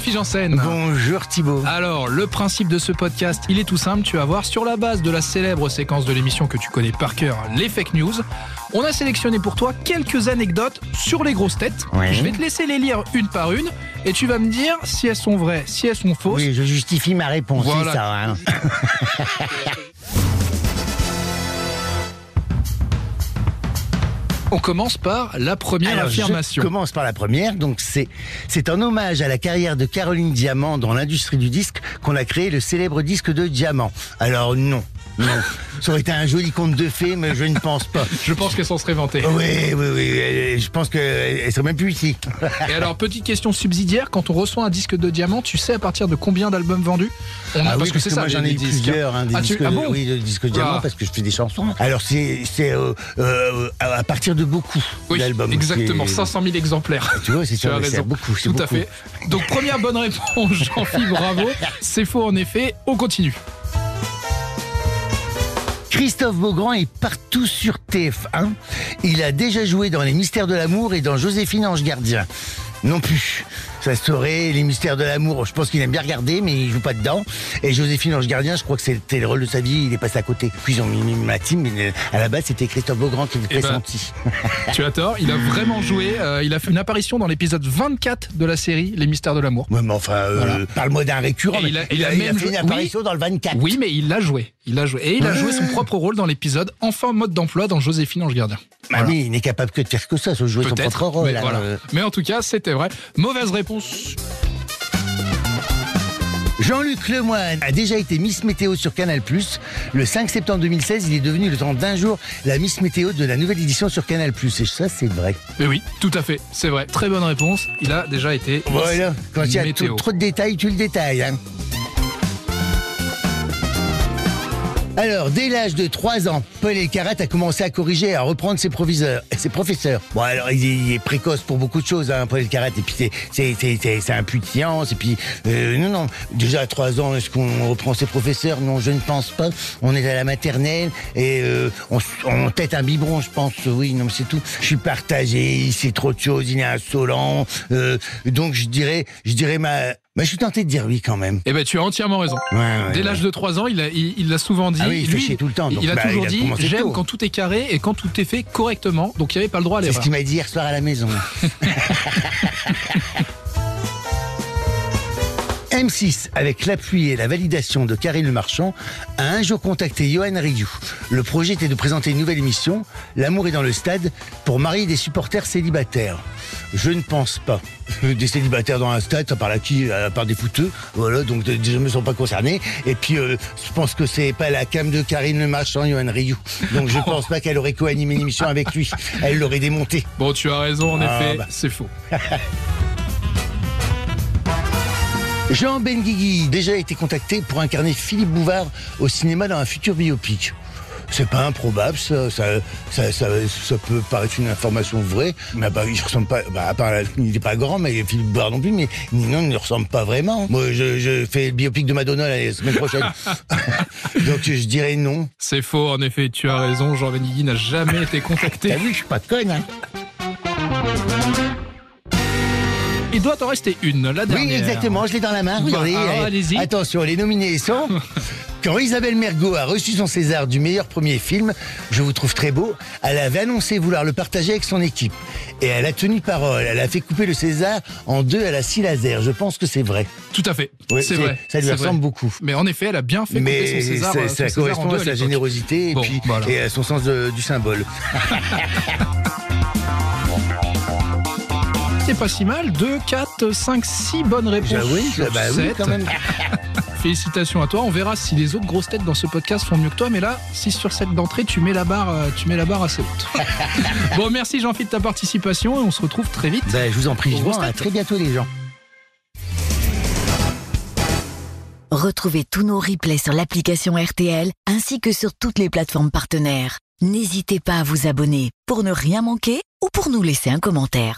Jean-Philippe Janssen. Bonjour Thibaut. Alors, le principe de ce podcast, il est tout simple. Tu vas voir, sur la base de la célèbre séquence de l'émission que tu connais par cœur, les fake news, on a sélectionné pour toi quelques anecdotes sur les grosses têtes. Ouais. Je vais te laisser les lire une par une et tu vas me dire si elles sont vraies, si elles sont fausses. Oui, je justifie ma réponse, Voilà. c'est ça. hein. On commence par la première Alors, affirmation. Je commence par la première. Donc, c'est c'est en hommage à la carrière de Caroline Diamant dans l'industrie du disque qu'on a créé le célèbre disque de Diamant. Alors, non. Non. Ça aurait été un joli conte de fées, mais je ne pense pas. Je pense qu'elles s'en seraient vantées. Oui, oui, oui. Je pense qu'elle serait même plus ici. Et alors, petite question subsidiaire, quand on reçoit un disque de diamant, tu sais à partir de combien d'albums vendus On a- Ah oui, parce que ça, moi j'en ai plusieurs, hein, des Ah, tu- disques, ah bon oui, de disques diamants Ah. parce que je fais des chansons. Alors c'est euh, euh, à partir de beaucoup Oui, d'albums. exactement, C'est- 500 000 exemplaires. Tu vois, c'est ça, c'est beaucoup, Tout à fait. Donc première bonne réponse, Jean-Philippe, bravo. C'est faux en effet. On continue. Christophe Beaugrand est partout sur TF1. Il a déjà joué dans Les Mystères de l'amour et dans Joséphine Ange Gardien. Non plus. Ça serait Les Mystères de l'amour. Je pense qu'il aime bien regarder, mais il joue pas dedans. Et Joséphine Ange Gardien, je crois que c'était le rôle de sa vie. Il est passé à côté. Puis ils ont mis ma team, mais euh, à la base c'était Christophe Beaugrand qui Eh était ben, senti. Tu as tort, il a vraiment joué. euh, il a fait une apparition dans l'épisode 24 de la série Les Mystères de l'amour. Ouais, mais enfin, euh, Voilà. parle-moi d'un récurrent. Il a- mais il a même fait une apparition dans le 24. Oui, mais il l'a joué. Il l'a joué. Et il a joué son propre rôle dans l'épisode Enfin mode d'emploi dans Joséphine Ange Gardien. Bah Voilà. oui, il n'est capable que de faire que ça, se jouer son propre rôle. mais, hein, voilà. euh. mais en tout cas, c'était vrai. Mauvaise réponse. Jean-Luc Lemoyne a déjà été Miss Météo sur Canal+. Le 5 septembre 2016, il est devenu le temps d'un jour la Miss Météo de la nouvelle édition sur Canal+. Et ça, c'est vrai. Mais oui, tout à fait. C'est vrai. Très bonne réponse. Il a déjà été. Voilà, quand il y a Météo. trop de détails, tu le détailles. Hein. Alors, dès l'âge de 3 ans, Paul Elkarat a commencé à corriger à reprendre ses proviseurs, ses professeurs. Bon, alors, il est, précoce pour beaucoup de choses, hein, Paul Elkarat. Et puis, c'est, un puits de science. Et puis, euh, non, non. Déjà, à 3 ans, est-ce qu'on reprend ses professeurs? Non, je ne pense pas. On est à la maternelle et euh, on, on tête un biberon, je pense. Oui, non, mais c'est tout. Je suis partagé, il sait trop de choses, il est insolent. Euh, donc, je dirais, je dirais ma... Bah, je suis tenté de dire oui quand même. Eh ben, tu as entièrement raison. Ouais, ouais, Dès ouais. l'âge de 3 ans, il l'a il, il l'a souvent dit. Ah oui, il fait Lui, chier tout le temps, donc, il a bah, toujours il a dit commencé j'aime tôt. quand tout est carré et quand tout est fait correctement. Donc il n'y avait pas le droit à C'est ce qu'il m'a dit hier soir à la maison. M6, avec l'appui et la validation de Karine Le Marchand, a un jour contacté Johan Rioux. Le projet était de présenter une nouvelle émission, L'amour est dans le stade, pour marier des supporters célibataires. Je ne pense pas. Des célibataires dans un stade, ça parle à qui À part des fouteux. Voilà, donc je ne me sens pas concerné. Et puis, euh, je pense que c'est pas la cam de Karine Le Marchand, Johan Rioux. Donc je pense pas qu'elle aurait co-animé une émission avec lui. Elle l'aurait démonté. Bon, tu as raison, en Ah, effet, bah. c'est faux. Jean Benguigui, déjà été contacté pour incarner Philippe Bouvard au cinéma dans un futur biopic. C'est pas improbable, ça, ça, ça, ça, ça peut paraître une information vraie, mais bah, il ressemble pas, bah, à part, il est pas grand, mais Philippe Bouvard non plus, mais non, il ne ressemble pas vraiment. Moi, je, je fais le biopic de Madonna la semaine prochaine. Donc, je dirais non. C'est faux, en effet, tu as raison. Jean Benigui n'a jamais été contacté. T'as vu, je suis pas conne, hein. Il doit en rester une, la dernière. Oui, exactement, je l'ai dans la main, regardez. Bah, alors, Euh, allez-y. Attention, les nominés sont... Quand Isabelle Mergot a reçu son César du meilleur premier film, Je vous trouve très beau, elle avait annoncé vouloir le partager avec son équipe. Et elle a tenu parole, elle a fait couper le César en deux à la scie laser. Je pense que c'est vrai. Tout à fait. Oui, c'est vrai. Ça lui ressemble vrai. beaucoup. Mais en effet, elle a bien fait couper Mais son César. ça, euh, ça en correspond deux à sa générosité et, puis, voilà. et à son sens de- du symbole. C'est pas si mal. 2, 4, 5, 6 bonnes réponses. J'avoue, sur bah oui, quand même. Félicitations à toi. On verra si les autres grosses têtes dans ce podcast font mieux que toi. Mais là, 6 sur 7 d'entrée, tu mets la barre, euh, tu mets la barre assez haute. bon, merci Jean-Philippe de ta participation et on se retrouve très vite. Ben, je vous en prie, Aux grosses à très bientôt les gens. Retrouvez tous nos replays sur l'application RTL ainsi que sur toutes les plateformes partenaires. N'hésitez pas à vous abonner pour ne rien manquer ou pour nous laisser un commentaire.